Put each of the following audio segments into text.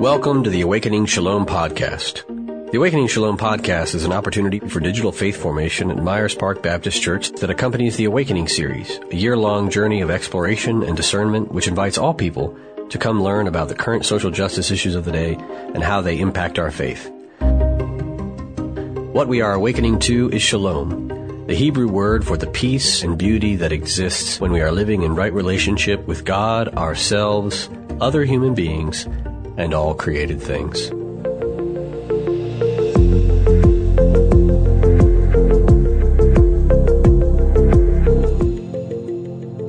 Welcome to the Awakening Shalom Podcast. The Awakening Shalom Podcast is an opportunity for digital faith formation at Myers Park Baptist Church that accompanies the Awakening series, a year-long journey of exploration and discernment which invites all people to come learn about the current social justice issues of the day and how they impact our faith. What we are awakening to is shalom, the Hebrew word for the peace and beauty that exists when we are living in right relationship with God, ourselves, other human beings, and all created things.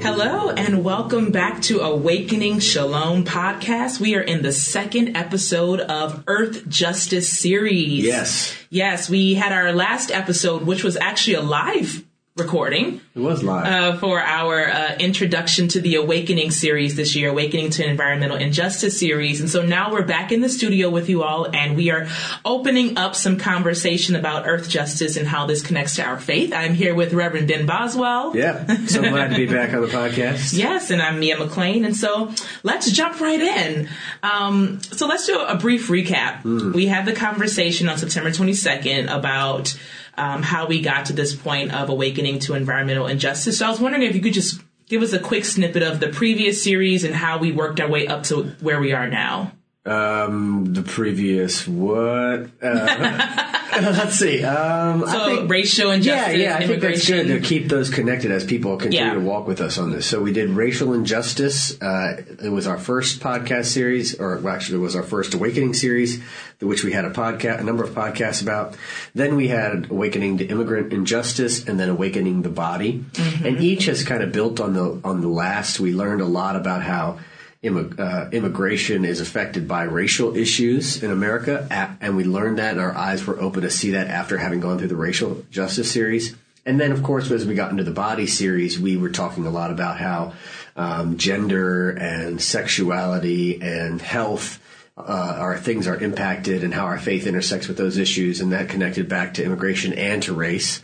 Hello and welcome back to Awakening Shalom podcast. We are in the second episode of Earth Justice series. Yes. Yes, we had our last episode, which was actually a live recording It was live. uh, for our uh, introduction to the Awakening series this year, Awakening to Environmental Injustice series. And so now we're back in the studio with you all, and we are opening up some conversation about earth justice and how this connects to our faith. I'm here with Reverend Ben Boswell. yeah, so glad to be back on the podcast. Yes, and I'm Mia McClain, and so let's jump right in. Um, so let's do a brief recap. We had the conversation on September 22nd about um, how we got to this point of awakening to environmental injustice. So I was wondering if you could just give us a quick snippet of the previous series and how we worked our way up to where we are now. Um, the previous what? Uh, let's see. Um, I think racial injustice, Yeah, yeah, I think that's good to keep those connected as people continue Yeah. to walk with us on this. So we did racial injustice. Uh, it was our first podcast series, or actually, it was our first awakening series, which we had a podcast, a number of podcasts about. Then we had awakening to immigrant injustice, and then awakening the body. And each has kind of built on the on the last. We learned a lot about how. Immig- uh, immigration is affected by racial issues in America, and we learned that, and our eyes were open to see that after having gone through the racial justice series. And then, of course, as we got into the body series, we were talking a lot about how um, gender and sexuality and health uh, our things are impacted and how our faith intersects with those issues, and that connected back to immigration and to race.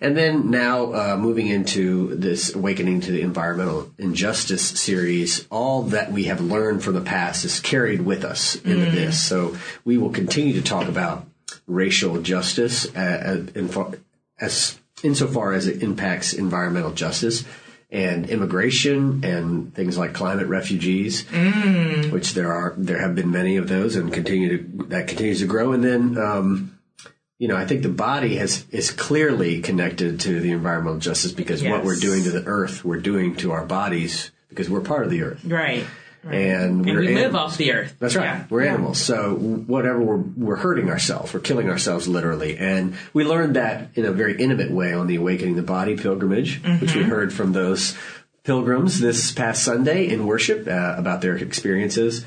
And then now uh, moving into this awakening to the environmental injustice series, all that we have learned from the past is carried with us into this. So we will continue to talk about racial justice uh, uh, far, as insofar as it impacts environmental justice and immigration and things like climate refugees, which there are there have been many of those and continue to that continues to grow. And then um, you know I think the body has is clearly connected to the environmental justice because what we're doing to the earth, we're doing to our bodies because we're part of the earth. Right. Right. And, And we're we live off the earth. That's right. Yeah. We're Yeah. animals. So whatever we're we're hurting ourselves, we're killing ourselves literally. And we learned that in a very intimate way on the Awakening the Body pilgrimage, which we heard from those pilgrims this past Sunday in worship uh, about their experiences.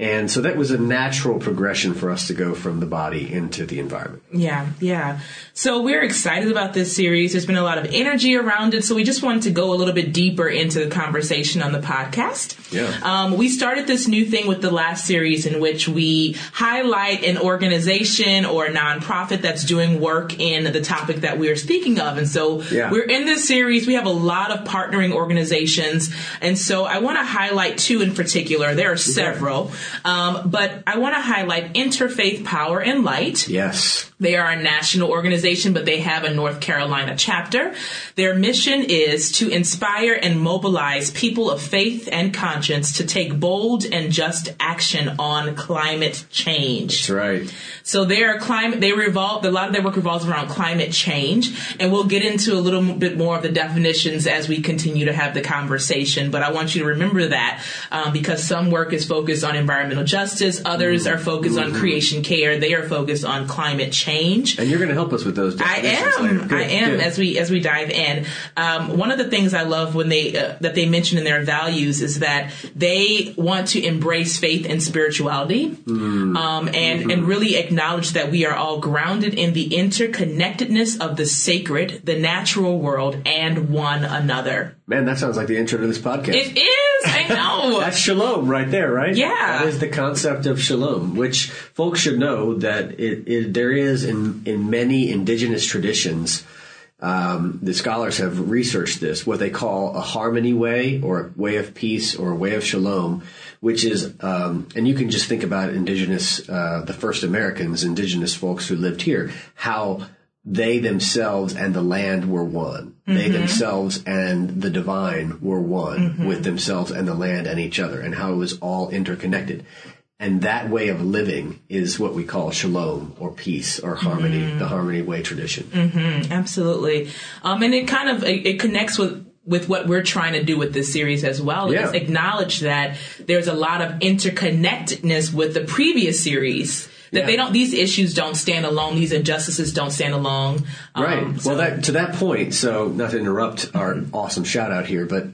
And so that was a natural progression for us to go from the body into the environment. Yeah, yeah. So we're excited about this series. There's been a lot of energy around it. So we just wanted to go a little bit deeper into the conversation on the podcast. Yeah. Um, we started this new thing with the last series in which we highlight an organization or a nonprofit that's doing work in the topic that we are speaking of. And so Yeah. we're in this series. We have a lot of partnering organizations. And so I want to highlight two in particular. There are several. Um, but I want to highlight Interfaith Power and Light. Yes. They are a national organization, but they have a North Carolina chapter. Their mission is to inspire and mobilize people of faith and conscience to take bold and just action on climate change. That's right. So they are climate, they revolve, a lot of their work revolves around climate change. And we'll get into a little bit more of the definitions as we continue to have the conversation. But I want you to remember that um, because some work is focused on environmental justice, others are focused on creation care, they are focused on climate change. And you're going to help us with those I am. Good, I am. good. As we as we dive in, um, one of the things I love when they uh, that they mention in their values is that they want to embrace faith and spirituality, Mm. um, and and really acknowledge that we are all grounded in the interconnectedness of the sacred, the natural world, and one another. Man, that sounds like the intro to this podcast. It is. I know. That's shalom right there, right? Yeah. That is the concept of shalom, which folks should know that it, it, there is in, in many indigenous traditions um, the scholars have researched this, what they call a harmony way or a way of peace or a way of shalom, which is, um, and you can just think about indigenous, uh, the first Americans, indigenous folks who lived here, how they themselves and the land were one. Mm-hmm. They themselves and the divine were one mm-hmm. with themselves and the land and each other and how it was all interconnected. And that way of living is what we call shalom or peace or harmony, mm-hmm. the harmony way tradition. Mm-hmm. Absolutely. Um, and it kind of, it, it, connects with, with what we're trying to do with this series as well. Yeah. Is acknowledge that there's a lot of interconnectedness with the previous series that yeah. they don't these issues don't stand alone these injustices don't stand alone um, right so. well that to that point so not to interrupt our awesome shout out here but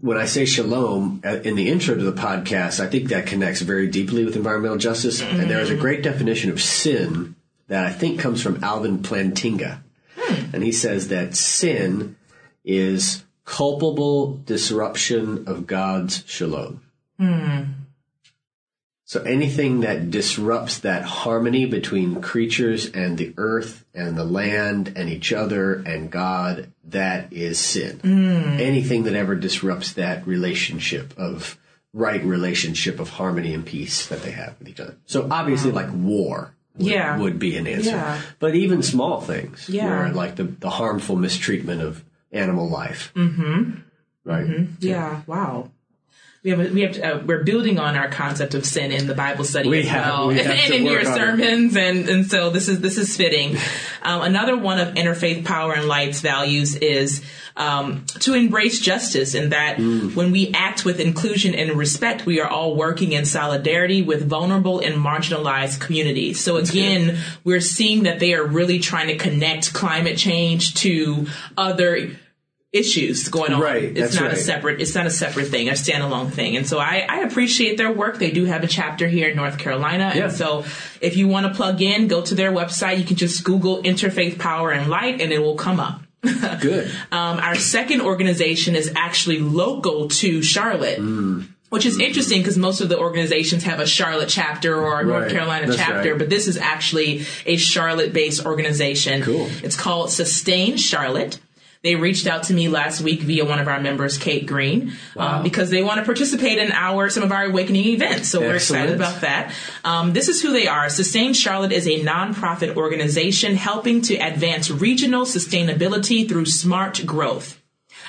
when I say shalom uh, in the intro to the podcast, I think that connects very deeply with environmental justice. Mm-hmm. And there is a great definition of sin that I think comes from Alvin Plantinga. Hmm. And he says that sin is culpable disruption of God's shalom. Hmm. So anything that disrupts that harmony between creatures and the earth and the land and each other and God, that is sin. Mm. Anything that ever disrupts that relationship of right relationship of harmony and peace that they have with each other. So obviously like war would, yeah. would be an answer. Yeah. But even small things, yeah. where like the, the harmful mistreatment of animal life. Mm-hmm. Right. Mm-hmm. Yeah. Wow we have we have to, uh, we're building on our concept of sin in the Bible study we as have, well, we and, in your sermons, and and so this is this is fitting. Um, another one of interfaith power and light's values is um, to embrace justice, and that mm. when we act with inclusion and respect, we are all working in solidarity with vulnerable and marginalized communities. So again, we're seeing that they are really trying to connect climate change to other issues going on. Right. It's not right. a separate. It's not a separate thing, a standalone thing. And so I, I appreciate their work. They do have a chapter here in North Carolina. Yeah. And so if you want to plug in, go to their website. You can just Google Interfaith Power and Light, and it will come up. Good. um, our second organization is actually local to Charlotte. Mm. Which is interesting because most of the organizations have a Charlotte chapter or a North right. Carolina That's chapter, right. but this is actually a Charlotte based organization. Cool. It's called Sustain Charlotte. They reached out to me last week via one of our members, Kate Green, um, wow. um, because they want to participate in our some of our awakening events. So Excellent. we're excited about that. Um, this is who they are. Sustain Charlotte is a nonprofit organization helping to advance regional sustainability through smart growth.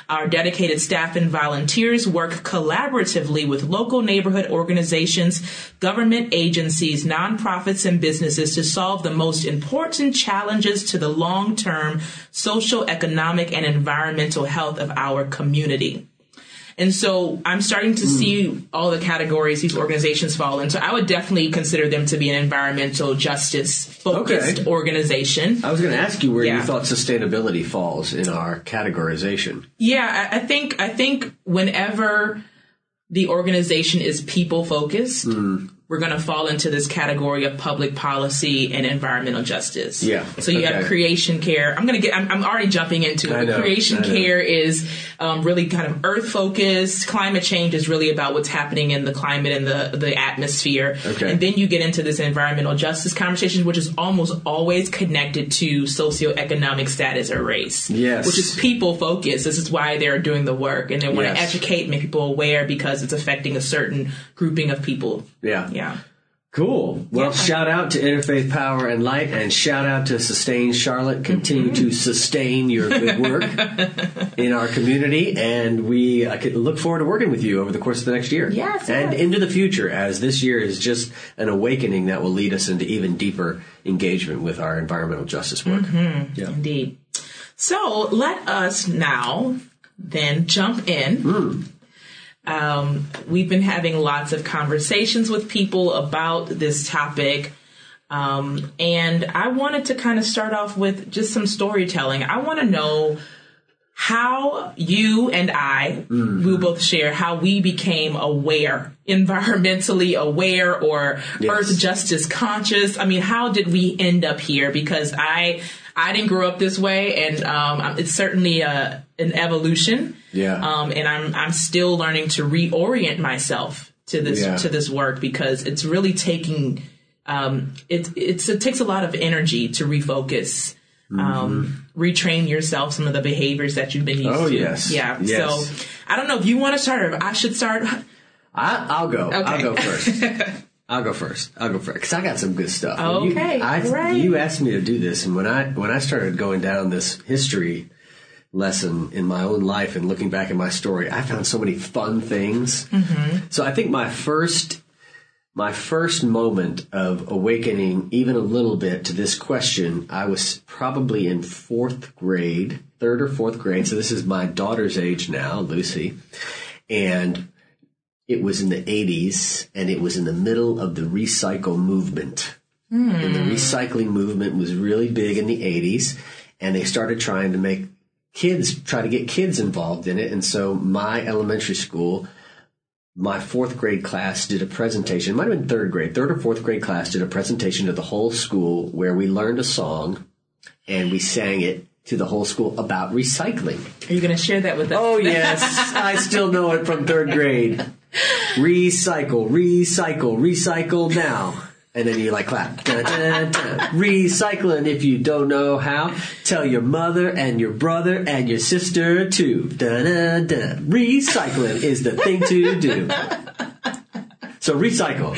Our dedicated staff and volunteers work collaboratively with local neighborhood organizations, government agencies, nonprofits, and businesses to solve the most important challenges to the long term social, economic, and environmental health of our community. And so I'm starting to mm. see all the categories these organizations fall into. I would definitely consider them to be an environmental justice focused okay. organization. I was going to ask you where yeah. you thought sustainability falls in our categorization. Yeah, I, I think I think whenever the organization is people focused, mm we're going to fall into this category of public policy and environmental justice. Yeah. So you okay. have creation care. I'm going to get, I'm, I'm, already jumping into it. Know, creation care is um, really kind of earth focused. Climate change is really about what's happening in the climate and the, the atmosphere. Okay. And then you get into this environmental justice conversation, which is almost always connected to socioeconomic status or race. Yes. Which is people focused. This is why they're doing the work and they want yes. to educate, make people aware because it's affecting a certain grouping of people. Yeah. Yeah. Cool. Well, yeah. shout out to Interfaith Power and Light, and shout out to Sustain Charlotte. Continue mm-hmm. to sustain your good work in our community, and we uh, look forward to working with you over the course of the next year. Yes, and yes. into the future, as this year is just an awakening that will lead us into even deeper engagement with our environmental justice work. Mm-hmm. Yeah. Indeed. So let us now then jump in. Mm um, we've been having lots of conversations with people about this topic. Um, and I wanted to kind of start off with just some storytelling. I want to know how you and I, mm-hmm. we will both share how we became aware, environmentally aware or yes. earth justice conscious. I mean, how did we end up here? Because I, I didn't grow up this way and, um, it's certainly a, an evolution. Yeah. Um, and I'm I'm still learning to reorient myself to this yeah. to this work because it's really taking um, it it's it takes a lot of energy to refocus um, retrain yourself some of the behaviors that you've been used Oh, to. yes. Yeah. Yes. So I don't know if you want to start or I should start. I, I'll go. I'll go first. I'll go first. I'll go first because I got some good stuff. When you- Okay, I, great. You asked me to do this, and when I when I started going down this history lesson in my own life and looking back at my story, I found so many fun things. Mm-hmm. So I think my first my first moment of awakening even a little bit to this question, I was probably in fourth grade, third or fourth grade. So this is my daughter's age now, Lucy. And it was in the 80s and it was in the middle of the recycle movement. And the hmm. recycling movement was really big in the 80s and they started trying to make kids, try to get kids involved in it. And so my elementary school, my fourth grade class did a presentation, it might have been third grade, third or fourth grade class did a presentation to the whole school where we learned a song and we sang it to the whole school about recycling. Are you going to share that with us? Oh yes, I still know it from third grade. Recycle, recycle, recycle now. And then you like clap. Dun, dun, dun. Recycling if you don't know how. Tell your mother and your brother and your sister too. Recycling is the thing to do. So recycle.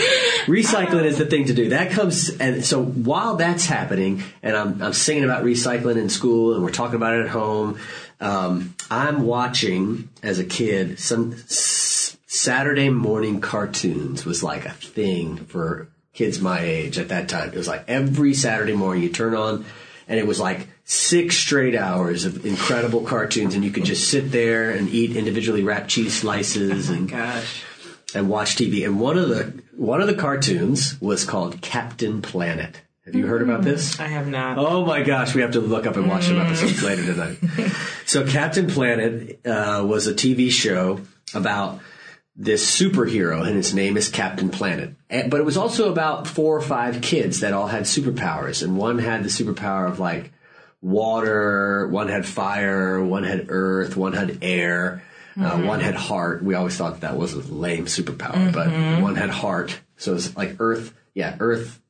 Recycling is the thing to do. That comes, and so while that's happening, and I'm, I'm singing about recycling in school, and we're talking about it at home, um, I'm watching as a kid some s- Saturday morning cartoons was like a thing for kids my age at that time. It was like every Saturday morning you turn on, and it was like six straight hours of incredible cartoons, and you could just sit there and eat individually wrapped cheese slices and Gosh. And watch TV. And one of the one of the cartoons was called Captain Planet. Have you heard about this? I have not. Oh my gosh, we have to look up and watch some episodes later tonight. So Captain Planet uh, was a TV show about this superhero, and his name is Captain Planet. And, but it was also about four or five kids that all had superpowers, and one had the superpower of like water, one had fire, one had earth, one had air, uh, mm-hmm. one had heart. We always thought that was a lame superpower, but mm-hmm. one had heart. So it's like earth, yeah, earth,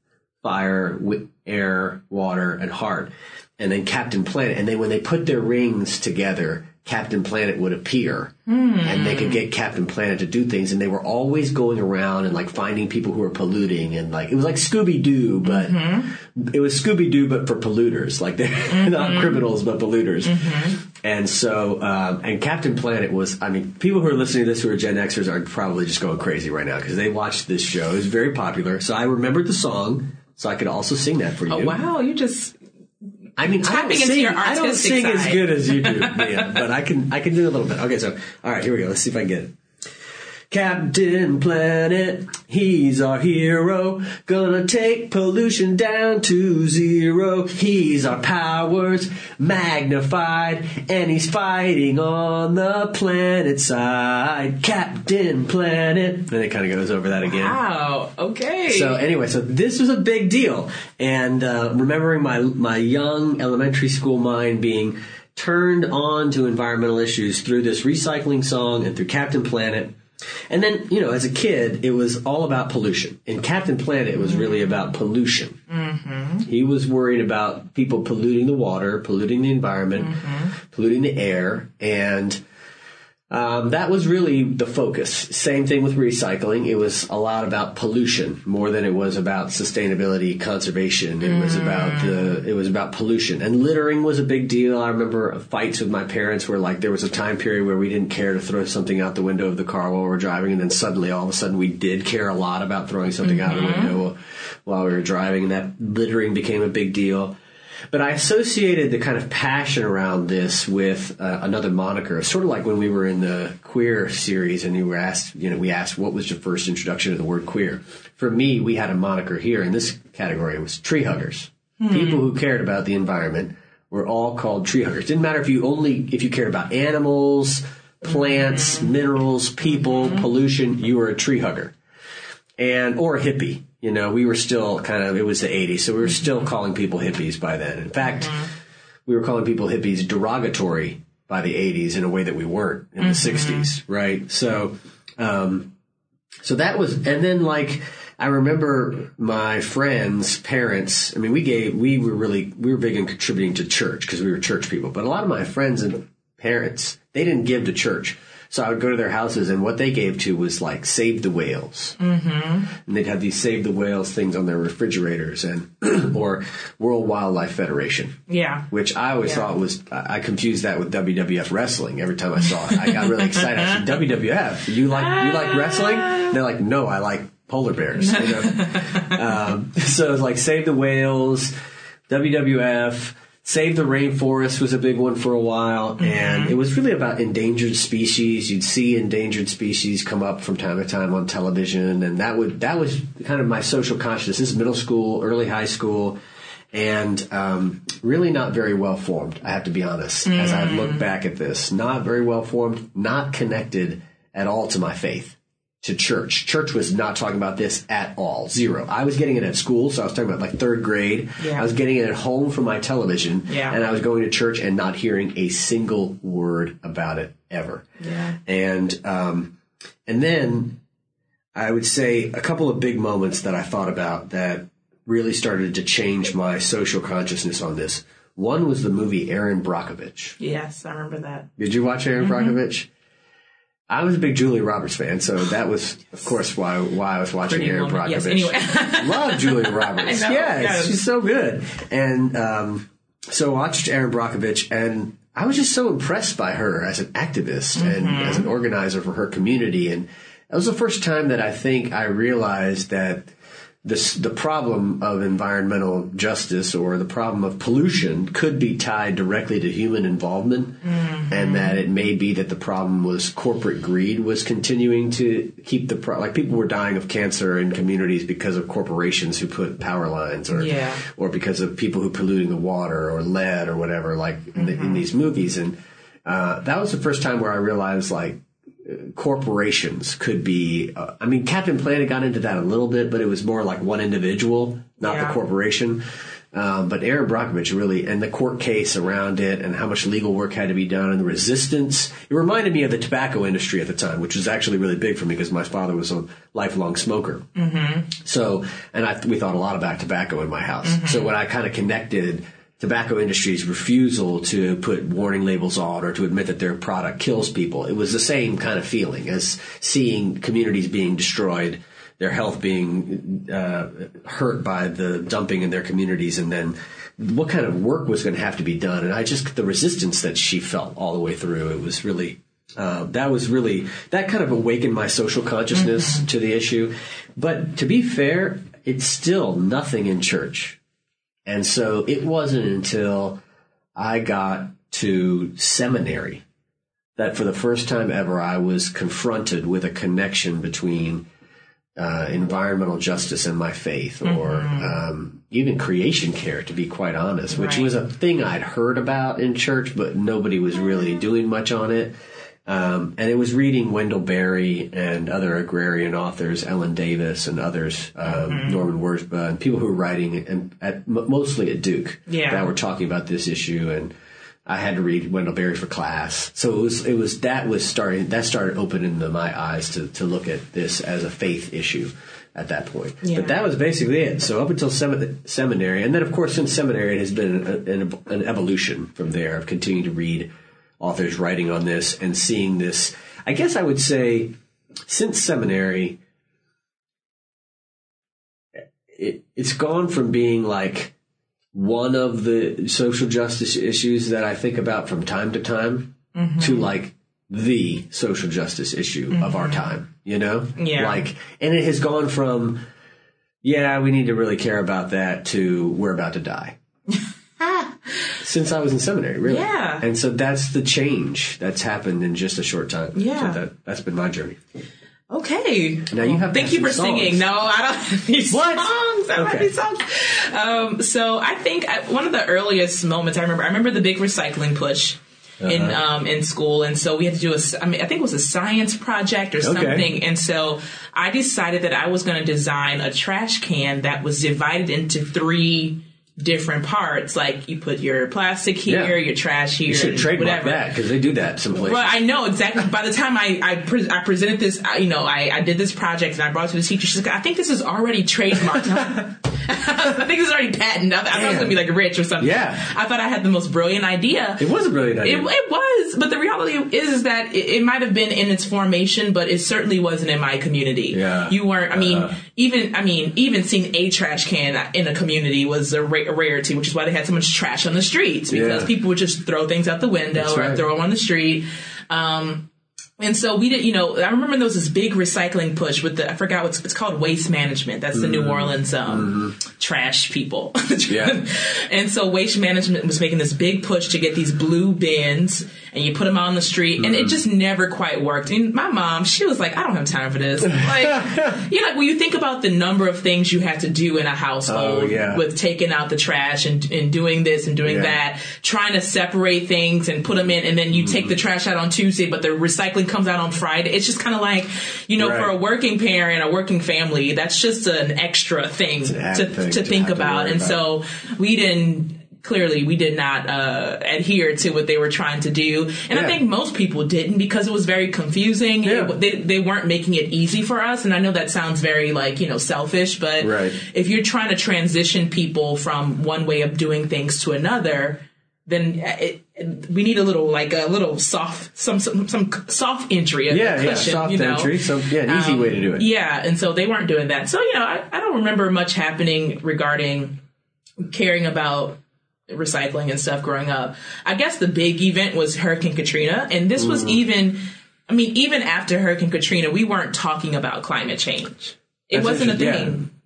fire, wi- air, water, and heart. And then Captain Planet. And then when they put their rings together, Captain Planet would appear hmm. and they could get Captain Planet to do things. And they were always going around and like finding people who were polluting and like, it was like Scooby Doo, but mm-hmm. it was Scooby Doo, but for polluters. Like they're not criminals, but polluters. And so, um, and Captain Planet was, I mean, people who are listening to this who are Gen Xers are probably just going crazy right now because they watched this show. It was very popular. So I remembered the song. So I could also sing that for you. Oh, wow. You just. I mean, I don't into sing, your I don't artistic sing as good as you do, Mia, but I can I can do a little bit. Okay, so all right, here we go. Let's see if I can get it. Captain Planet, he's our hero. Gonna take pollution down to zero. He's our powers magnified, and he's fighting on the planet side. Captain Planet. Then it kind of goes over that again. Wow. Okay. So anyway, so this was a big deal, and uh, remembering my my young elementary school mind being turned on to environmental issues through this recycling song and through Captain Planet. And then, you know, as a kid, it was all about pollution. In Captain Planet, it was really mm-hmm. about pollution. Mm-hmm. He was worried about people polluting the water, polluting the environment, mm-hmm. polluting the air, and um, that was really the focus. Same thing with recycling. It was a lot about pollution more than it was about sustainability, conservation. It was about the, it was about pollution. And littering was a big deal. I remember fights with my parents where like there was a time period where we didn't care to throw something out the window of the car while we were driving, and then suddenly all of a sudden we did care a lot about throwing something out the window while we were driving, and that littering became a big deal. But I associated the kind of passion around this with uh, another moniker, sort of like when we were in the queer series and you were asked, you know, we asked what was your first introduction to the word queer. For me, we had a moniker here in this category. It was tree huggers. Hmm. People who cared about the environment were all called tree huggers. Didn't matter if you only if you cared about animals, plants, hmm. minerals, people, hmm. pollution. You were a tree hugger and or a hippie. You know, we were still kind of it was the 80s, so we were still calling people hippies by then. In fact, we were calling people hippies derogatory by the 80s in a way that we weren't in the 60s, right? So, um, so that was, and then like I remember my friends' parents. I mean, we gave, we were really, we were big in contributing to church because we were church people. But a lot of my friends and parents, they didn't give to church. So I would go to their houses, and what they gave to was like Save the Whales, mm-hmm. and they'd have these Save the Whales things on their refrigerators, and or World Wildlife Federation. Yeah. Which I always Yeah. thought was I confused that with WWF wrestling. Every time I saw it, I got really excited. I said, WWF, you like you like wrestling? And they're like, no, I like polar bears. You know? um, so it was like Save the Whales, WWF. Save the Rainforest was a big one for a while, and it was really about endangered species. You'd see endangered species come up from time to time on television, and that would that was kind of my social consciousness. This is middle school, early high school, and um, really not very well formed. I have to be honest. As I look back at this, not very well formed, not connected at all to my faith to church. Church was not talking about this at all. Zero. I was getting it at school, so I was talking about like third grade. Yeah. I was getting it at home from my television. Yeah. And I was going to church and not hearing a single word about it ever. Yeah. And um, and then I would say a couple of big moments that I thought about that really started to change my social consciousness on this. One was the movie Erin Brockovich. Yes, I remember that. Did you watch Erin Mm-hmm. Brockovich? I was a big Julia Roberts fan, so that was, of course, why why I was watching Pretty Erin. Brockovich. Yes, anyway. Love Julia Roberts. Know, yes, yes. she's so good. And um, so I watched Erin Brockovich, and I was just so impressed by her as an activist and Mm-hmm. as an organizer for her community. And that was the first time that I think I realized that this, the problem of environmental justice or the problem of pollution could be tied directly to human involvement and that it may be that the problem was corporate greed was continuing to keep the pro- like people were dying of cancer in communities because of corporations who put power lines or Yeah. or because of people who polluting the water or lead or whatever like in, the, in these movies. And uh, that was the first time where I realized like corporations could be uh, i mean captain planet got into that a little bit but it was more like one individual not Yeah. the corporation. Um, but erin brockovich really and the court case around it and how much legal work had to be done and the resistance. It reminded me of the tobacco industry at the time which was actually really big for me because my father was a lifelong smoker. So, and I, we thought a lot about tobacco in my house. So when I kind of connected tobacco industry's refusal to put warning labels on or to admit that their product kills people, it was the same kind of feeling as seeing communities being destroyed, their health being uh, hurt by the dumping in their communities, and then what kind of work was going to have to be done. And I just the resistance that she felt all the way through. It was really uh, that was really that kind of awakened my social consciousness to the issue. But to be fair, it's still nothing in church, and so it wasn't until I got to seminary that, for the first time ever, I was confronted with a connection between uh, environmental justice and my faith, or um, even creation care, to be quite honest, which Right. was a thing I'd heard about in church, but nobody was really doing much on it. Um, and it was reading Wendell Berry and other agrarian authors, Ellen Davis and others, um, Norman Wirzba, and people who were writing and at, mostly at Duke Yeah. that were talking about this issue. And I had to read Wendell Berry for class, so it was it was that was starting that started opening the, my eyes to to look at this as a faith issue at that point. Yeah. But that was basically it. So up until sem- seminary, and then of course since seminary, it has been an, an, an evolution from there of continuing to read authors writing on this and seeing this. I guess I would say since seminary, it, it's gone from being like one of the social justice issues that I think about from time to time mm-hmm. to like the social justice issue of our mm-hmm. time, you know? Yeah. Like, and it has gone from, yeah, we need to really care about that to we're about to die. Since I was in seminary, really. Yeah. And so that's the change that's happened in just a short time. Yeah. So that, that's been my journey. Okay. Now you have Thank you for some singing. No, I don't have any What? songs. I don't have Okay. any songs. Um, so I think I, one of the earliest moments I remember, I remember the big recycling push. In Uh-huh. um, in school, and so we had to do a. I mean, I think it was a science project or Okay. something. And so I decided that I was going to design a trash can that was divided into three different parts. Like you put your plastic here, Yeah. your trash here, You should trademark whatever. that because they do that some places. Well, I know exactly. By the time I I, pre- I presented this, I, you know, I, I did this project and I brought it to the teacher. She's like, I think this is already trademarked. I think is already patented. I, thought I was gonna be like rich or something. Yeah. I thought I had the most brilliant idea. it was a brilliant It, idea. it was, but the reality is, is that it, it might have been in its formation, but it certainly wasn't in my community. Yeah. You weren't. I mean, Uh. even I mean, even seeing a trash can in a community was a, ra- a rarity, which is why they had so much trash on the streets because Yeah. people would just throw things out the window That's or right. throw them on the street. Um, and so we did, you know, I remember there was this big recycling push with the, I forgot what's, it's called waste management. That's the New Orleans, um, trash people. Mm-hmm. Yeah. and so waste management was making this big push to get these blue bins and you put them out on the street and Mm-hmm. it just never quite worked. And my mom, she was like, I don't have time for this. Like, you know, when you think about the number of things you have to do in a household Oh, yeah. with taking out the trash and, and doing this and doing Yeah. that, trying to separate things and put them in, and then you take Mm-hmm. the trash out on Tuesday, but the recycling comes out on Friday. It's just kind of like, you know, Right. for a working parent, a working family, that's just an extra thing to, thing to to think have to about. and about. so we didn't. Clearly, we did not uh, adhere to what they were trying to do, and I think most people didn't because it was very confusing. Yeah. It- they, they weren't making it easy for us, and I know that sounds very like you know selfish, but Right. if you're trying to transition people from one way of doing things to another, then it, it- we need a little like a little soft some some, some soft entry, a yeah, yeah, soft you know? entry. So yeah, an easy Um, way to do it. Yeah, and so they weren't doing that. So you know, I, I don't remember much happening regarding caring about recycling and stuff growing up. I guess the big event was Hurricane Katrina, and this was Mm-hmm. even. I mean, even after Hurricane Katrina, we weren't talking about climate change. It That's wasn't a thing. Yeah,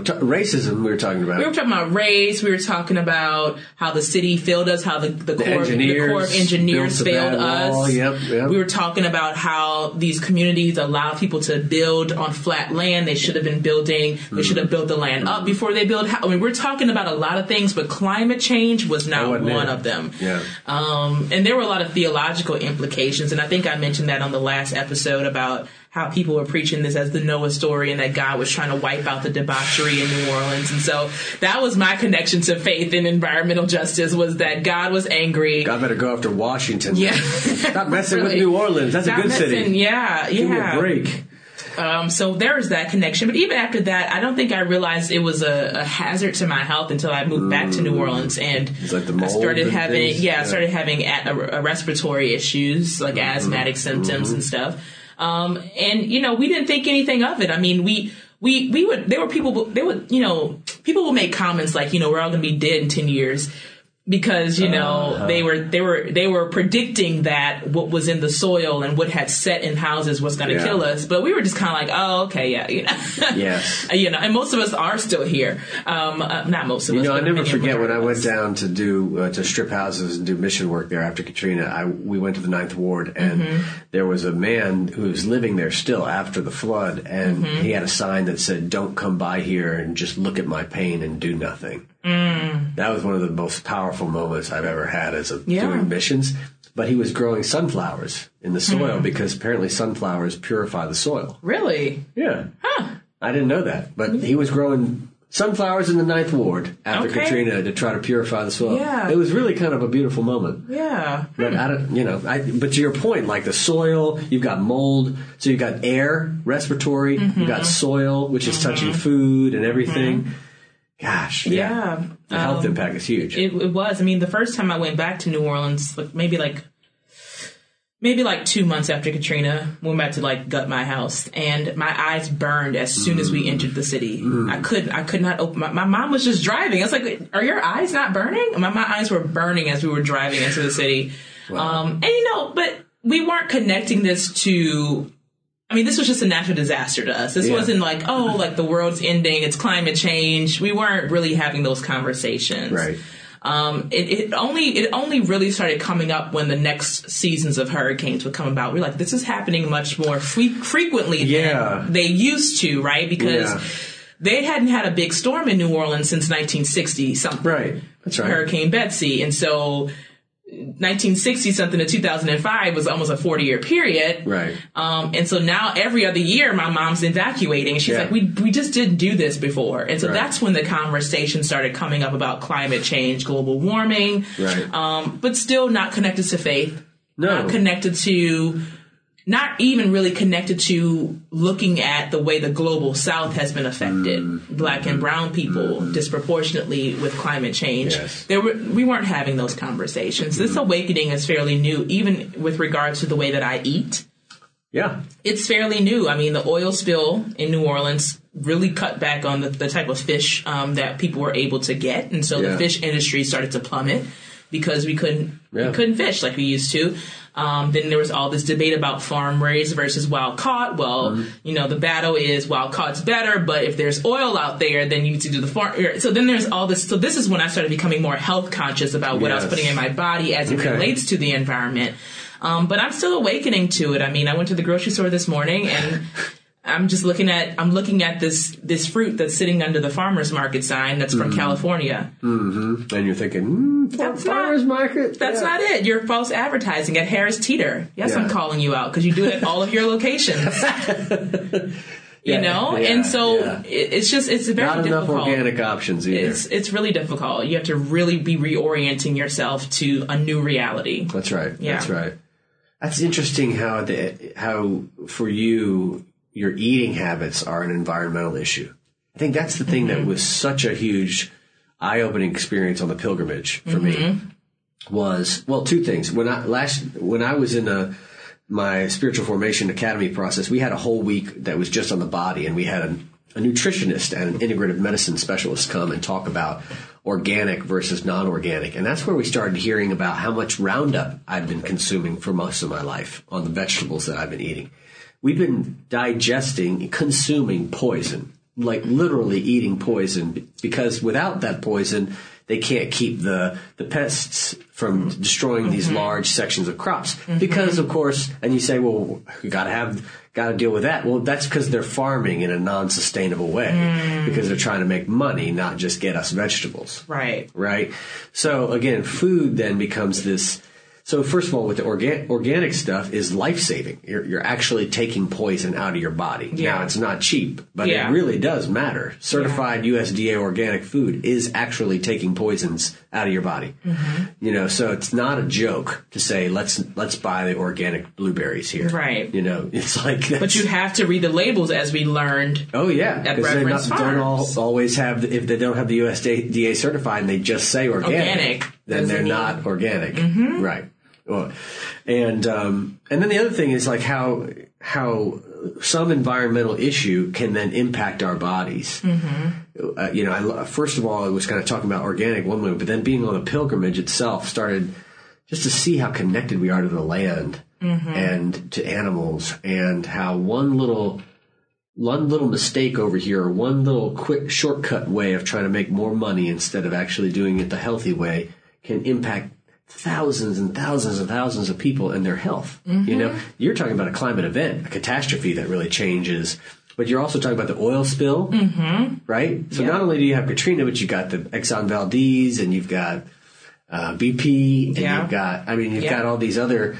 t- racism we were talking about. We were talking about race. We were talking about how the city failed us, how the, the, Corps, the engineers Corps of Engineers failed us. Yep, yep. We were talking about how these communities allow people to build on flat land. They should have been building. They should Mm-hmm. have built the land up before they build. I mean, we're talking about a lot of things, but climate change was not one it. of them. Yeah. Um, and there were a lot of theological implications, and I think I mentioned that on the last episode about how people were preaching this as the Noah story and that God was trying to wipe out the debauchery in New Orleans. And so that was my connection to faith in environmental justice was that God was angry. God better go after Washington. Yeah. Stop messing with New Orleans. That's Stop a good messing- city. Yeah, Give me a break. Um, so there's that connection. But even after that, I don't think I realized it was a, a hazard to my health until I moved back to New Orleans and like I started and having yeah, I Yeah. started having a, a, respiratory issues like Mm-hmm. asthmatic symptoms and stuff. Um, and you know, we didn't think anything of it. I mean, we. We, we would there were people they would you know people would make comments like you know we're all gonna be dead in ten years because you know Uh-huh. they were they were they were predicting that what was in the soil and what had set in houses was going to Yeah. kill us but we were just kind of like oh okay yeah you know Yes. you know and most of us are still here um uh, not most of You us know, I never forget when I went down to do uh, to strip houses and do mission work there after Katrina. I we went to the Ninth Ward, and Mm-hmm. there was a man who was living there still after the flood, and Mm-hmm. he had a sign that said, "Don't come by here and just look at my pain and do nothing." Mm. That was one of the most powerful moments I've ever had as a Yeah. doing missions. But he was growing sunflowers in the soil because apparently sunflowers purify the soil. really Yeah. huh I didn't know that, but he was growing sunflowers in the Ninth Ward after Okay. Katrina to try to purify the soil. Yeah. It was really kind of a beautiful moment. yeah But I don't, you know, I, but to your point, like the soil, you've got mold, so you've got air, respiratory, you've Mm-hmm. got soil, which is touching food and everything. Gosh, yeah, yeah the health Um, impact is huge. It, it was. I mean, the first time I went back to New Orleans, like maybe like maybe like two months after Katrina, we went back to like gut my house, and my eyes burned as soon as we entered the city. I couldn't. I could not open. My, my mom was just driving. I was like, "Are your eyes not burning?" My my eyes were burning as we were driving into the city. Um, and you know, but we weren't connecting this to. I mean, this was just a natural disaster to us. This Yeah. wasn't like, oh, like the world's ending, it's climate change. We weren't really having those conversations. Right. Um, it, it only it only really started coming up when the next seasons of hurricanes would come about. We're like, this is happening much more fre- frequently Yeah. than they used to, right? Because Yeah. they hadn't had a big storm in New Orleans since 1960 something. Right. That's right. Hurricane Betsy, and so 1960 something to 2005 was almost a 40 year period. Right. Um, and so now every other year my mom's evacuating and she's Yeah. like, we, we just didn't do this before. And so Right. that's when the conversation started coming up about climate change, global warming, Right. um, but still not connected to faith, No. not connected to, not even really connected to looking at the way the global south has been affected, Mm-hmm. black and brown people disproportionately with climate change. Yes. Mm-hmm. There were, we weren't having those conversations. This awakening is fairly new, even with regards to the way that I eat Yeah. it's fairly new. I mean, the oil spill in New Orleans really cut back on the, the type of fish um, that people were able to get, and so Yeah. the fish industry started to plummet because we couldn't Yeah. we couldn't fish like we used to. Um, then there was all this debate about farm raised versus wild caught. Well, Mm-hmm. you know, the battle is wild caught's better, but if there's oil out there, then you need to do the farm. So then there's all this. So this is when I started becoming more health conscious about what I was putting in my body as it Okay. relates to the environment. Um, but I'm still awakening to it. I mean, I went to the grocery store this morning and I'm just looking at I'm looking at this this fruit that's sitting under the farmers market sign that's Mm-hmm. from California. And you're thinking, mm, That's not- farmers market. That's Yeah. not it. You're false advertising at Harris Teeter. Yes, Yeah. I'm calling you out because you do it at all of your locations. you Yeah, know, and so it's just it's very Not enough difficult. organic options either. It's it's really difficult. You have to really be reorienting yourself to a new reality. That's right. Yeah. That's right. That's interesting how the how for you your eating habits are an environmental issue. I think that's the thing Mm-hmm. that was such a huge eye-opening experience on the pilgrimage for me Mm-hmm. was well two things. When I last when I was in a my spiritual formation academy process, we had a whole week that was just on the body and we had a, a nutritionist and an integrative medicine specialist come and talk about organic versus non-organic. And that's where we started hearing about how much Roundup I've been consuming for most of my life on the vegetables that I've been eating. We've been digesting, consuming poison, like literally eating poison because without that poison, they can't keep the, the pests from destroying these mm-hmm. large sections of crops. Mm-hmm. Because of course, and you say, well, we gotta have, gotta deal with that. Well, that's because they're farming in a non-sustainable way mm. because they're trying to make money, not just get us vegetables Right. right? So again, food then becomes this. So first of all, with the organ, organic stuff is life saving. You're, you're actually taking poison out of your body. Yeah. Now it's not cheap, but Yeah. it really does matter. Certified USDA organic food is actually taking poisons out of your body. Mm-hmm. You know, so it's not a joke to say let's let's buy the organic blueberries here. Right. You know, it's like But you have to read the labels as we learned. Oh yeah, because they not, don't all, always have. the- If they don't have the USDA certified and they just say organic, Organic then they're mean- not organic, right? And um, and then the other thing is like how how some environmental issue can then impact our bodies. Uh, you know, I, first of all, I was kind of talking about organic one way, but then being on a pilgrimage itself started just to see how connected we are to the land and to animals, and how one little one little mistake over here, or one little quick shortcut way of trying to make more money instead of actually doing it the healthy way can impact thousands and thousands and thousands of people and their health. You know, you're talking about a climate event, a catastrophe that really changes. But you're also talking about the oil spill, mm-hmm. right? So not only do you have Katrina, but you've got the Exxon Valdez, and you've got uh, BP, and Yeah. you've got, I mean, you've Yeah. got all these other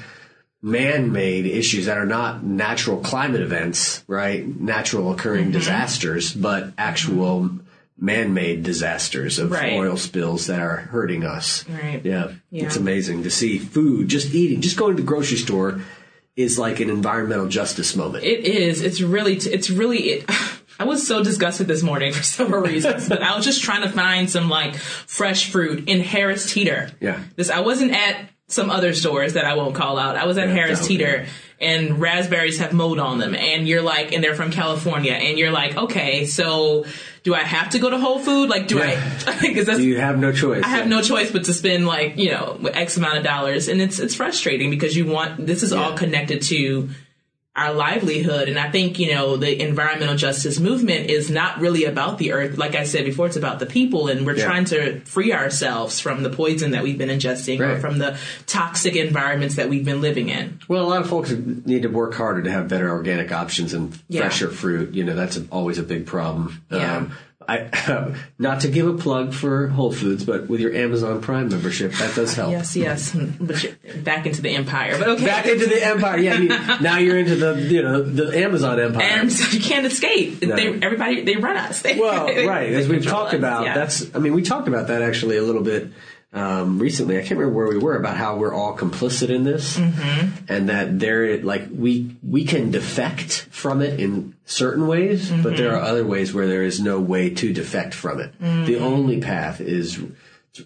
man-made issues that are not natural climate events, right? Natural occurring Mm-hmm. disasters, but actual man-made disasters of Right. oil spills that are hurting us. Right. Yeah. Yeah. It's amazing to see food, just eating, just going to the grocery store is like an environmental justice moment. It is. It's really. It's really. It, I was so disgusted this morning for several reasons, but I was just trying to find some like fresh fruit in Harris Teeter. Yeah. This I wasn't at some other stores that I won't call out. I was at Yeah, Harris would be- Teeter, and raspberries have mold on them, and you're like, and they're from California, and you're like, okay, so do I have to go to Whole Food? Like, do Yeah. I? Because that's you have no choice. I have no choice but to spend like you know X amount of dollars, and it's it's frustrating because you want this is all connected to our livelihood, and I think you know the environmental justice movement is not really about the earth. Like I said before, it's about the people, and we're Yeah. trying to free ourselves from the poison that we've been ingesting or from the toxic environments that we've been living in. Well, a lot of folks need to work harder to have better organic options and Yeah. fresher fruit. You know, that's always a big problem. Yeah. Um, I, um, not to give a plug for Whole Foods, but with your Amazon Prime membership, that does help. Yes, yes. But back into the empire. But okay. Back into the empire. Yeah, mean, now you're into the you know the Amazon empire. and so you can't escape. No. They, everybody, they run us. They, well, right. As we've talked us. about, Yeah. that's. I mean, we talked about that actually a little bit um, recently. I can't remember where we were about how we're all complicit in this, Mm-hmm. and that there, like, we we can defect from it in certain ways, but there are Mm-hmm. other ways where there is no way to defect from it. Mm-hmm. The only path is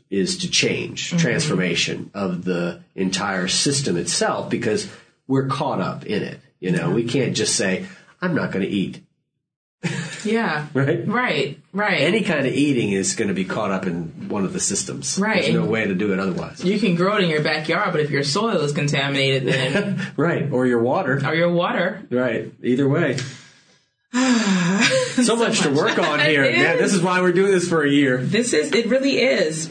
is to change, Mm-hmm. transformation of the entire system itself, because we're caught up in it. You know, we can't just say, "I'm not going to eat." Yeah. Right? Right. Right. any kind of eating is going to be caught up in one of the systems. Right. There's no way to do it otherwise. you can grow it in your backyard, but if your soil is contaminated, then Right. Or your water. or your water, Right. Either way. so, much, to work on here. Man, this is why we're doing this for a year. This is it really is.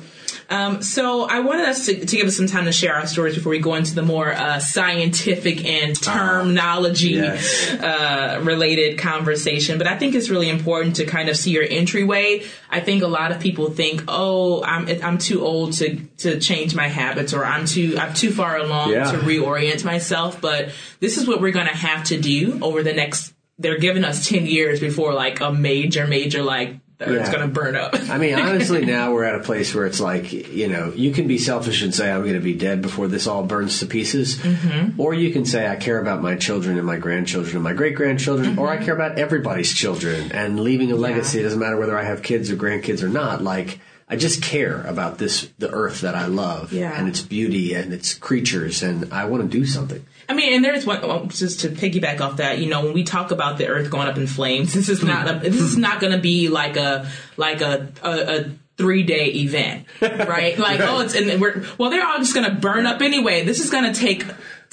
Um, so I wanted us to, to give us some time to share our stories before we go into the more uh, scientific and terminology yes. uh, related conversation. But I think it's really important to kind of see your entryway. I think a lot of people think, "Oh, I'm I'm too old to to change my habits, or I'm too I'm too far along Yeah. to reorient myself." But this is what we're going to have to do over the next. They're giving us ten years before like a major, major like Yeah. going to burn up. I mean, honestly, now we're at a place where it's like, you know, you can be selfish and say, I'm going to be dead before this all burns to pieces. Mm-hmm. Or you can say, I care about my children and my grandchildren and my great grandchildren, or I care about everybody's children and leaving a legacy. It doesn't matter whether I have kids or grandkids or not. Like, I just care about this, the earth that I love Yeah. and its beauty and its creatures, and I want to do something. I mean, and there's one just to piggyback off that. You know, when we talk about the Earth going up in flames, this is not a, this is not going to be like a like a a, a three day event, right? Like, oh, it's and we're well, they're all just going to burn up anyway. This is going to take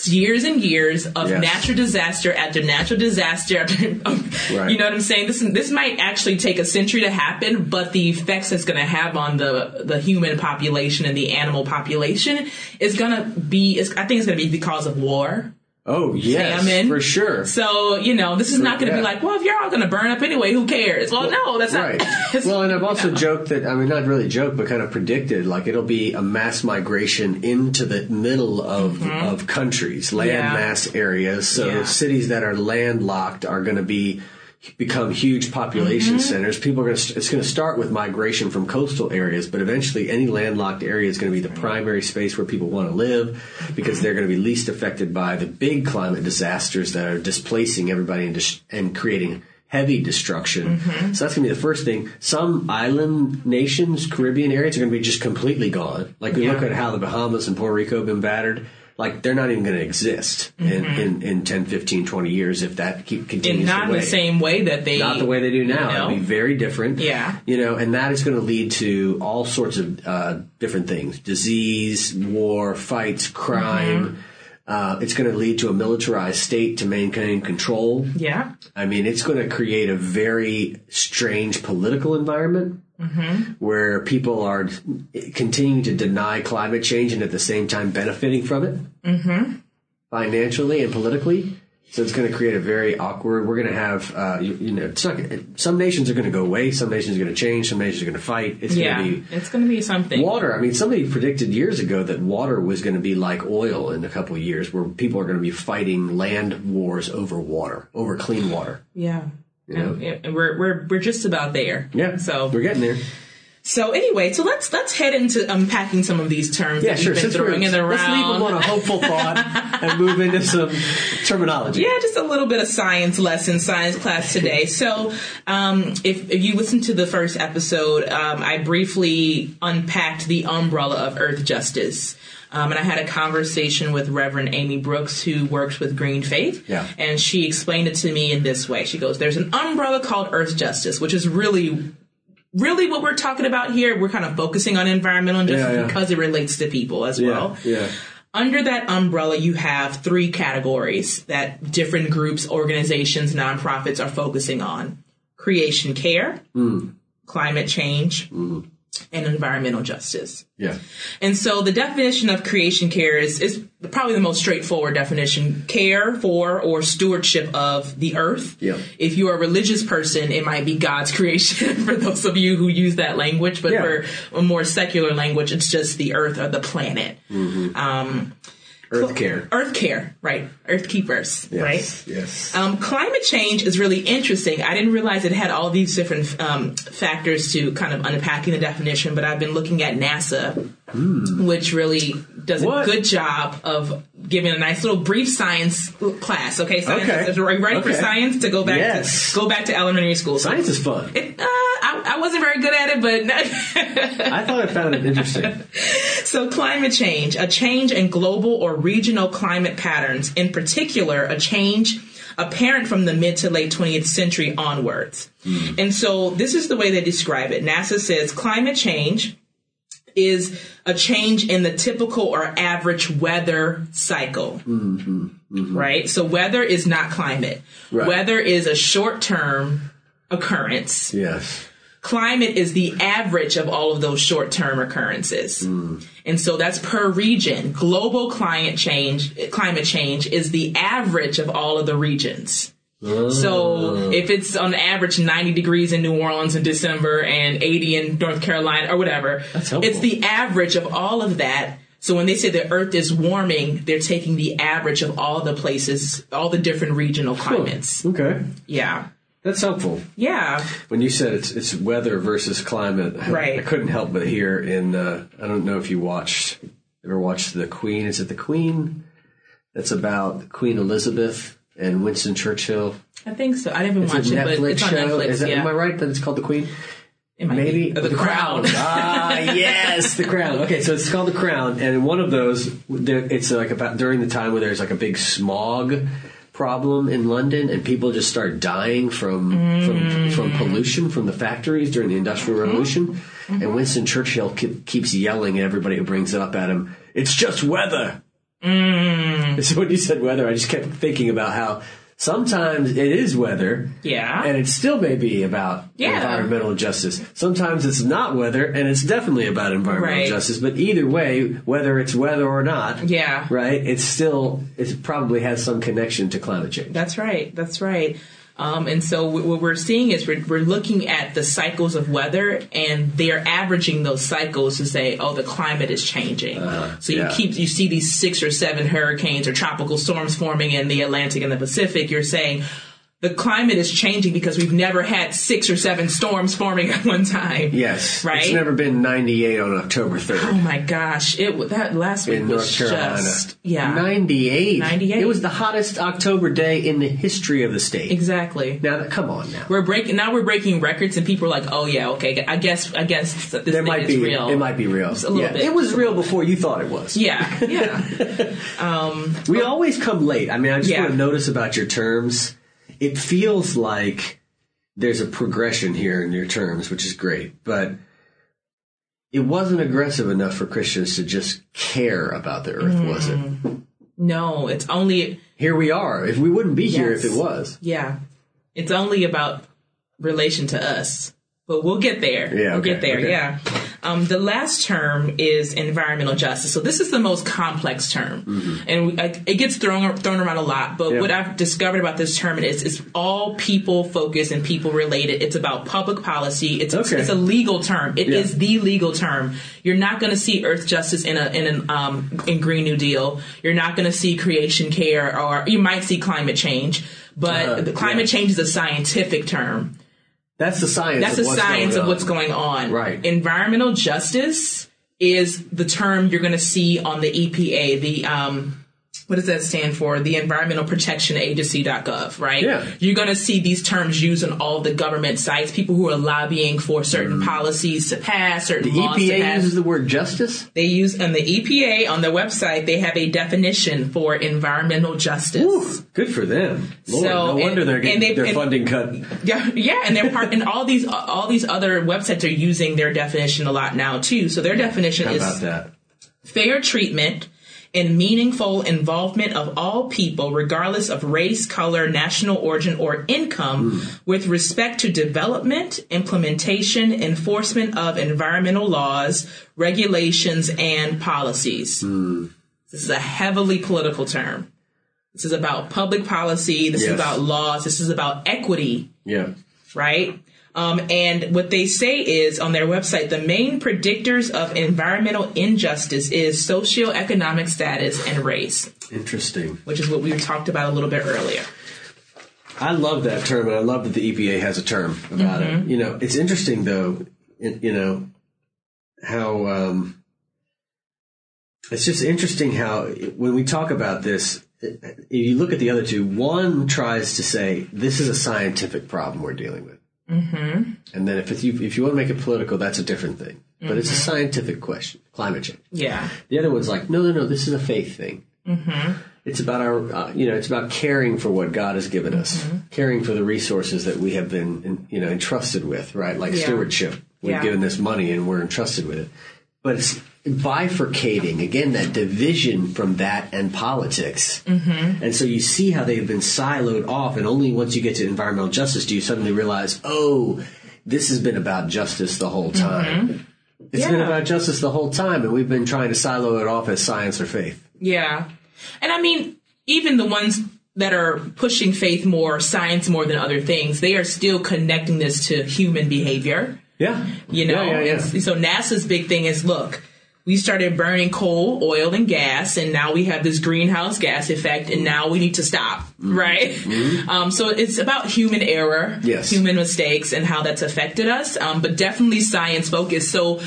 years and years of Yes. natural disaster after natural disaster after Right. you know what I'm saying this this might actually take a century to happen but the effects it's going to have on the the human population and the animal population is going to be I think it's going to be because of war Oh, yes, Famine. for sure. so, you know, this is not going to yeah. be like, well, if you're all going to burn up anyway, who cares? Well, no, that's Right. not. well, and I've also joked that I mean, not really joked, but kind of predicted like it'll be a mass migration into the middle of of countries, land Mm-hmm. Yeah. mass areas. So Yeah. cities that are landlocked are going to be become huge population Mm-hmm. centers. People are going to. It's going to start with migration from coastal areas, but eventually, any landlocked area is going to be the primary space where people want to live because they're going to be least affected by the big climate disasters that are displacing everybody and, dis- and creating heavy destruction. Mm-hmm. So that's going to be the first thing. Some island nations, Caribbean areas, are going to be just completely gone. Like we Yeah. look at how the Bahamas and Puerto Rico have been battered. Like they're not even going to exist in, in, in 10, 15, 20 years if that keep continues. and not the way the same way that they. not the way they do now. You know? It'll be very different. Yeah. You know, and that is going to lead to all sorts of uh, different things: disease, war, fights, crime. Mm-hmm. Uh, it's going to lead to a militarized state to maintain control. Yeah. I mean, it's going to create a very strange political environment where people are continuing to deny climate change and at the same time benefiting from it financially and politically. So it's going to create a very awkward. We're going to have, uh, you, you know, it's not, some nations are going to go away, some nations are going to change, some nations are going to fight. It's Yeah. going to be It's going to be something. water. I mean, somebody predicted years ago that water was going to be like oil in a couple of years, where people are going to be fighting land wars over water, over clean water. Yeah. You know? And, and we're, we're, we're just about there. Yeah. So, we're getting there. so anyway, so let's, let's head into unpacking some of these terms Yeah, that sure. we've been Since we're, throwing it let's leave them on a hopeful thought and move into some terminology. Yeah, just a little bit of science lesson, science class today. So, um, if, if you listen to the first episode, um, I briefly unpacked the umbrella of Earth justice. Um, and I had a conversation with Reverend Amy Brooks, who works with Green Faith. Yeah. And she explained it to me in this way. She goes, There's an umbrella called Earth justice, which is really really what we're talking about here. We're kind of focusing on environmental justice Yeah, yeah. because it relates to people as Yeah, well. yeah. Under that umbrella, you have three categories that different groups, organizations, nonprofits are focusing on creation care, Mm. climate change, and environmental justice. Yeah. And so the definition of creation care is, is probably the most straightforward definition. Care for or stewardship of the earth. Yeah. If you're a religious person, it might be God's creation for those of you who use that language. But Yeah. for a more secular language, it's just the earth or the planet. Um, Earth care. Earth care, right? Earth keepers, right? Yes. Yes. Um, climate change is really interesting. I didn't realize it had all these different um, factors to kind of unpacking the definition, but I've been looking at NASA, which really does. What? a good job of giving a nice little brief science class. Okay, science, Okay. are you ready for science to go back Yes. to go back to elementary school? Science is fun. It, uh, I, I wasn't very good at it, but I thought I found it interesting. So, climate change, a change in global or regional climate patterns, in particular, a change apparent from the mid to late 20th century onwards. And so, this is the way they describe it. NASA says climate change is a change in the typical or average weather cycle. Mm-hmm. Right? So, weather is not climate, Right. weather is a short term occurrence Yes. climate is the average of all of those short-term occurrences. Mm. And so that's per region. Global climate change, climate change is the average of all of the regions. So if it's on average 90 degrees in New Orleans in December and 80 in North Carolina or whatever, it's the average of all of that. So when they say the earth is warming, they're taking the average of all the places, all the different regional climates. Okay. Yeah. That's helpful. Yeah. When you said it's it's weather versus climate, I- Right. I couldn't help but hear in. Uh, I don't know if you watched ever watched the Queen. Is it the Queen? That's about Queen Elizabeth and Winston Churchill. I think so. I didn't It's watch it, but Netflix it's on show. Netflix. Is that, yeah. Am I right that it's called the Queen? Maybe be. Or the, crown. ah, yes, the crown. Okay, so it's called the crown, and one of those, it's like about during the time where there's like a big smog problem in London, and people just start dying from from from mm. pollution from the factories during the Industrial mm-hmm. Revolution. And mm-hmm. Winston Churchill ke- keeps yelling at everybody who brings it up at him. It's just weather. Mm. So when you said weather, I just kept thinking about how sometimes it is weather, yeah. and it still may be about Yeah. environmental justice. Sometimes it's not weather, and it's definitely about environmental Right. justice. But either way, whether it's weather or not, yeah. right, it's still it probably has some connection to climate change. That's right. That's right. Um, and so what we're seeing is we're, we're looking at the cycles of weather, and they're averaging those cycles to say, oh, the climate is changing. so you yeah. keep you see these six or seven hurricanes or tropical storms forming in the Atlantic and the Pacific. You're saying the climate is changing because we've never had six or seven storms forming at one time. Yes, Right? It's never been 98 on October 3rd. Oh my gosh! It that last week in was North Carolina. just yeah, 98. 98. It was the hottest October day in the history of the state. exactly. Now, come on now. We're breaking now. We're breaking records, and people are like, "Oh yeah, okay. I guess. I guess this There thing might is be real." it might be real. a little yeah, bit. It was real before you thought it was. Yeah, yeah, um, We always come late. I mean, I just Yeah. want to notice about your terms. It feels like there's a progression here in your terms, which is great, but it wasn't aggressive enough for Christians to just care about the earth, was it? Mm. no. It's only Here we are. If we wouldn't be here if it was. yeah. It's only about relation to us, but we'll get there. Yeah, we'll get there. okay. Yeah. Um, the last term is environmental justice. So this is the most complex term, and we, I, it gets thrown thrown around a lot. But Mm-hmm. Yeah. what I've discovered about this term is it's all people focused and people related. It's about public policy. It's Okay. it's a legal term. It is Yeah. the legal term. You're not going to see Earth justice in a in an um, in Green New Deal. You're not going to see creation care, or you might see climate change. But Uh, the climate yeah. change is a scientific term. That's the science. That's of the what's science going of on. what's going on. Right. Environmental justice is the term you're going to see on the EPA, the um, what does that stand for? The Environmental Protection Agency.gov, right? Yeah. You're going to see these terms used on all the government sites. People who are lobbying for certain policies to pass, certain Mm. The laws to EPA pass. uses the word justice. They use on the EPA on their website. They have a definition for environmental justice. Whew, good for them. Lord, So, no and- wonder they're getting they- their and- funding cut. Yeah, yeah, and they're part, and all these all these other websites are using their definition a lot now too. So their definition How is about that? fair treatment and meaningful involvement of all people, regardless of race, color, national origin, or income, hmm. with respect to development, implementation, enforcement of environmental laws, regulations, and policies. Hmm. This is a heavily political term. This is about public policy. This Yes. is about laws. This is about equity Yeah. right? Um, and what they say is on their website, the main predictors of environmental injustice is socioeconomic status and race, Interesting. which is what we talked about a little bit earlier. I love that term, and I love that the EPA has a term about it. You know, it's interesting though. You know how um, it's just interesting how when we talk about this, if you look at the other two, one tries to say this is a scientific problem we're dealing with, mm-hmm. and then if it's, you if you want to make it political, that's a different thing. But it's a scientific question, climate change. Yeah. The other one's like, no, no, no, this is a faith thing. Mm-hmm. It's about our, uh, you know, it's about caring for what God has given us, caring for the resources that we have been, you know, entrusted with, right? Like Yeah. stewardship. We've Yeah. given this money and we're entrusted with it. But it's bifurcating, again, that division from that and politics. Mm-hmm. And so you see how they've been siloed off, and only once you get to environmental justice do you suddenly realize, oh, this has been about justice the whole time. It's been Yeah. about justice the whole time, and we've been trying to silo it off as science or faith. Yeah. And I mean, even the ones that are pushing faith more, science more than other things, they are still connecting this to human behavior. Yeah. You know, yeah, yeah. So NASA's big thing is look, we started burning coal, oil, and gas, and now we have this greenhouse gas effect, and now we need to stop, right? Um, so it's about human error, Mm-hmm. Yes. human mistakes, and how that's affected us, um, but definitely science focused. So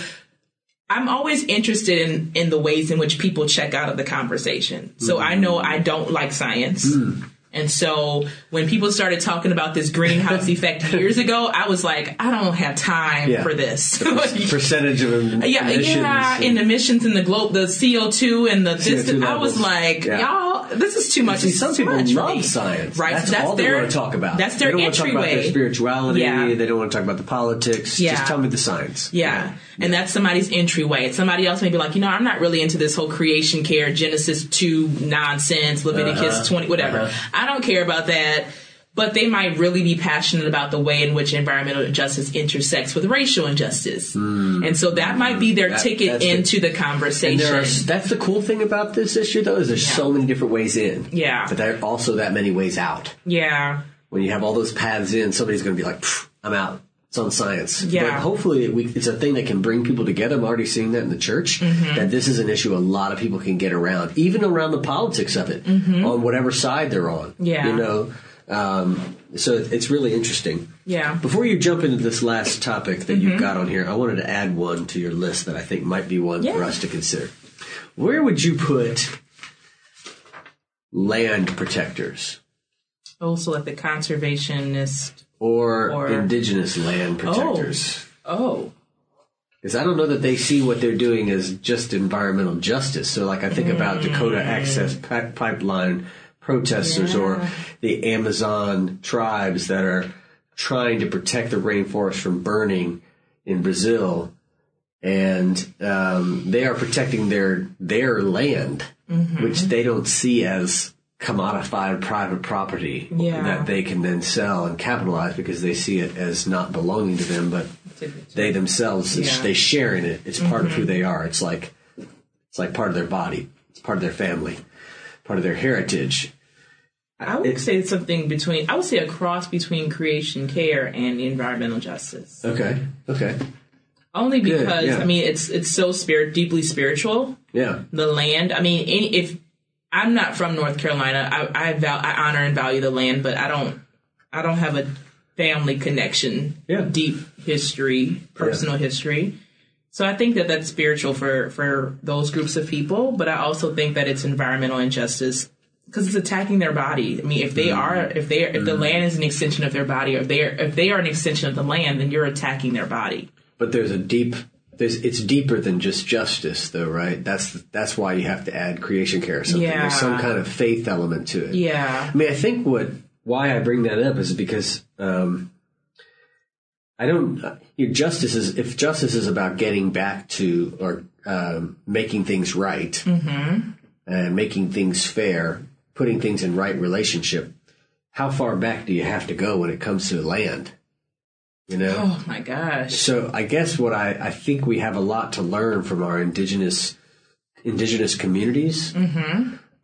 I'm always interested in, in the ways in which people check out of the conversation. So I know I don't like science. Mm. And so when people started talking about this greenhouse effect years ago, I was like, I don't have time Yeah. for this. Percentage of em- yeah, emissions. yeah, and- in emissions in the globe, the CO2 and the this. I was like, Yeah. y'all, this is too much. See, some people much love science. right? That's, so that's all their they want to talk about. That's their they don't want to talk about their spirituality. Yeah. They don't want to talk about the politics. Yeah. Just tell me the science. Yeah. And that's somebody's entryway. Somebody else may be like, you know, I'm not really into this whole creation care, Genesis 2 nonsense, Leviticus Uh-huh. 20, whatever. Uh-huh. I don't care about that. But they might really be passionate about the way in which environmental injustice intersects with racial injustice. Mm. And so that might be their. That- ticket the- into the And conversation. are, that's the cool thing about this issue, though, is there's so many different ways in. Yeah. But there are also that many ways out. yeah. When you have all those paths in, somebody's going to be like, I'm out. It's on science. Yeah. But hopefully, we, it's a thing that can bring people together. I'm already seeing that in the church. Mm-hmm. That this is an issue a lot of people can get around, even around the politics of it, on whatever side they're on. Mm-hmm. Yeah. You know. Um, so it's really interesting. Yeah. Before you jump into this last topic that Mm-hmm. you've got on here, I wanted to add one to your list that I think might be one for us to consider. Where would you put land protectors Also, like the conservationist. Or, Or- indigenous land protectors? Oh. Because I don't know that they see what they're doing as just environmental justice. So, like, I think about Dakota Access Pi- Pipeline protesters or the Amazon tribes that are trying to protect the rainforest from burning in Brazil, and um, they are protecting their their land, which they don't see as commodified private property Yeah. that they can then sell and capitalize because they see it as not belonging to them, but they themselves Yeah. they share in it. It's part of who mm-hmm. they are. It's like it's like part of their body. It's part of their family, part of their heritage. I would It- say something between, I would say a cross between creation care and environmental justice. Okay. Okay. Only Good, because, yeah. I mean, it's it's so spirit, deeply spiritual. Yeah. the land. I mean, any, if I'm not from North Carolina, I I, val- I honor and value the land, but I don't I don't have a family connection, Yeah. deep history, personal history. So I think that that's spiritual for for those groups of people, but I also think that it's environmental injustice because it's attacking their body. I mean, if they mm-hmm. are if they, are, if the mm-hmm. land is an extension of their body, or if they are if they are an extension of the land, then you're attacking their body. But there's a deep there's it's deeper than just justice though, right? That's that's why you have to add creation care or something. Yeah. There's some kind of faith element to it. Yeah. I mean, I think what why I bring that up is because um, I don't. Uh, your justice is if justice is about getting back to or um, making things right. and making things fair, putting things in right relationship, how far back do you have to go when it comes to land? You know? Oh my gosh. So I guess what I, I think we have a lot to learn from our indigenous indigenous communities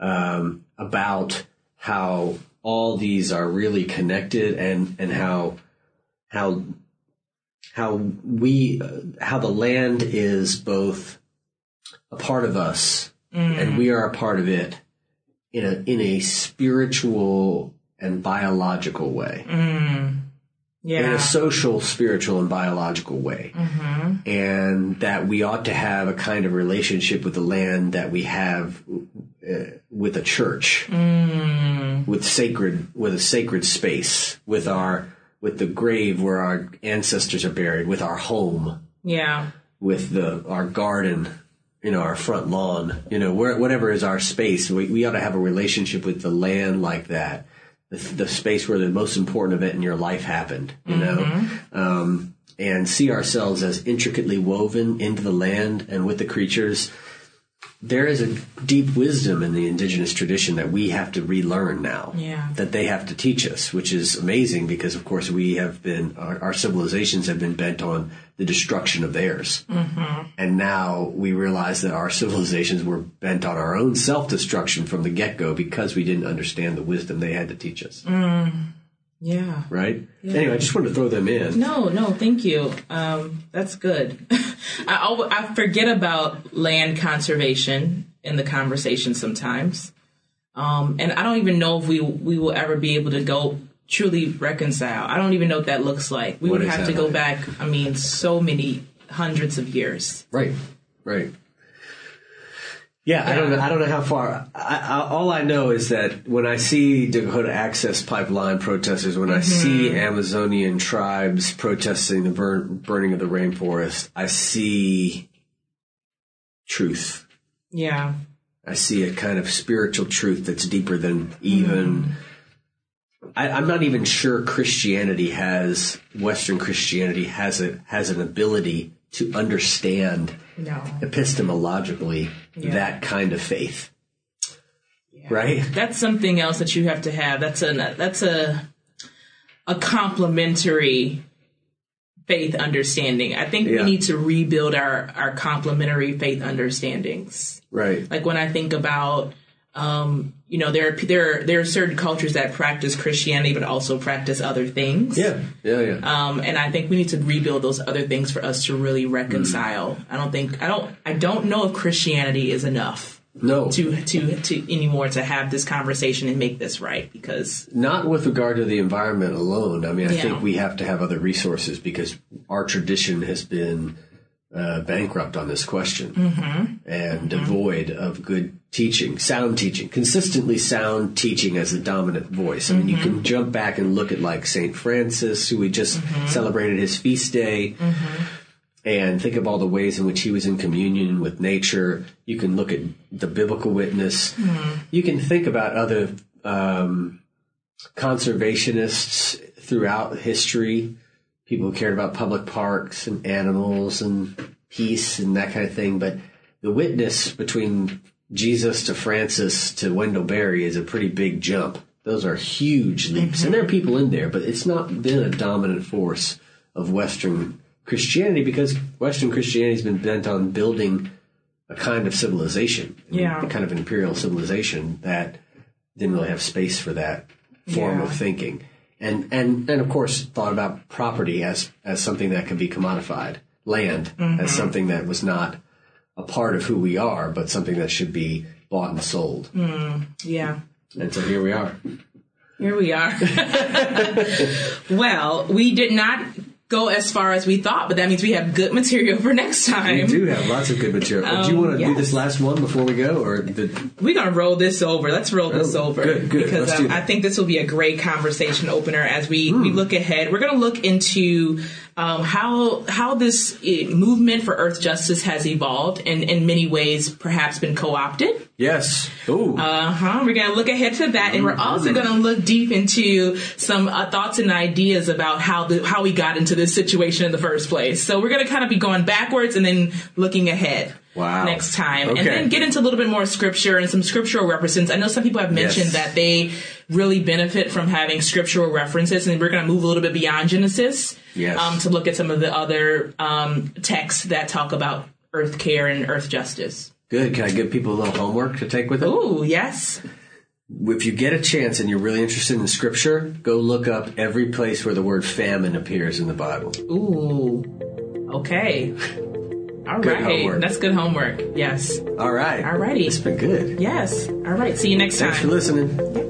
um, about how all these are really connected and and how how how we uh, how the land is both a part of us and we are a part of it in a in a spiritual and biological way in Yeah. a social, spiritual, and biological way. And that we ought to have a kind of relationship with the land that we have uh, with a church, with sacred, with a sacred space, with our, with the grave where our ancestors are buried, with our home, yeah. with the our garden, you know, our front lawn, you know, where, whatever is our space. We, we ought to have a relationship with the land like that. The, the space where the most important event in your life happened, you know, um, and see ourselves as intricately woven into the land and with the creatures. There is a deep wisdom in the indigenous tradition that we have to relearn now. Yeah. That they have to teach us, which is amazing because, of course, we have been, our, our civilizations have been bent on the destruction of theirs. Mm-hmm. And now we realize that our civilizations were bent on our own self destruction from the get go because we didn't understand the wisdom they had to teach us. Mm. Yeah. Right? Anyway, I just wanted to throw them in. No, no, thank you. Um, that's good. I, I forget about land conservation in the conversation sometimes, um, and I don't even know if we we will ever be able to go truly reconcile. I don't even know what that looks like. We What would have to go like? back. I mean, so many hundreds of years. Right, right. Yeah, I don't know. I don't know how far. I, I, all I know is that when I see Dakota Access Pipeline protesters, when I mm-hmm. see Amazonian tribes protesting the burn, burning of the rainforest, I see truth. Yeah, I see a kind of spiritual truth that's deeper than even. Mm-hmm. I, I'm not even sure Christianity has Western Christianity has a has an ability to understand no, epistemologically that kind of faith. Right? that's something else that you have to have. That's a that's a a complementary faith understanding. I think Yeah. we need to rebuild our our complementary faith understandings. Right. Like when I think about um, you know, there are there are, there are certain cultures that practice Christianity but also practice other things. Yeah. Yeah. Yeah. Um, and I think we need to rebuild those other things for us to really reconcile. I don't think I don't I don't know if Christianity is enough no. to to to anymore to have this conversation and make this right because Not with regard to the environment alone. I mean, I Yeah. think we have to have other resources because our tradition has been uh, bankrupt on this question mm-hmm. and mm-hmm. devoid of good teaching, sound teaching, consistently sound teaching as the dominant voice. I mean, you can mm-hmm. jump back and look at like St. Francis, who we just celebrated his feast day. and think of all the ways in which he was in communion with nature. You can look at the biblical witness. You can think about other um, conservationists throughout history, people who cared about public parks and animals and peace and that kind of thing. But the witness between Jesus to Francis to Wendell Berry is a pretty big jump. Those are huge leaps. And there are people in there, but it's not been a dominant force of Western Christianity because Western Christianity has been bent on building a kind of civilization, Yeah. a kind of imperial civilization that didn't really have space for that form Yeah. of thinking. And, and, and of course thought about property as, as something that could be commodified, land as mm-hmm. something that was not a part of who we are, but something that should be bought and sold. Mm, yeah And so here we are. Here we are. well, we did not go as far as we thought, but that means we have good material for next time. We do have lots of good material. do you want to do this last one before we go, or We're gonna roll this over. Let's roll this Oh, over good, good. because do um. I think this will be a great conversation opener as we we Hmm. look ahead. We're gonna look into um, how how this uh, movement for Earth justice has evolved and in many ways perhaps been co-opted. yes? Ooh, Uh huh. We're gonna look ahead to that, and we're also Mm-hmm. gonna look deep into some uh, thoughts and ideas about how the how we got into this situation in the first place. So we're gonna kind of be going backwards and then looking ahead. Wow. next time, Okay. and then get into a little bit more scripture and some scriptural references. I know some people have mentioned Yes. that they really benefit from having scriptural references, and we're going to move a little bit beyond Genesis Yes. um, to look at some of the other um, texts that talk about earth care and earth justice. Good. Can I give people a little homework to take with them? Ooh, yes. If you get a chance and you're really interested in scripture, go look up every place where the word famine appears in the Bible. Ooh. Okay. All Good right. homework. That's good homework. Yes. All right. Alrighty. It's been good. Yes. All right. See you next time. Thanks for listening.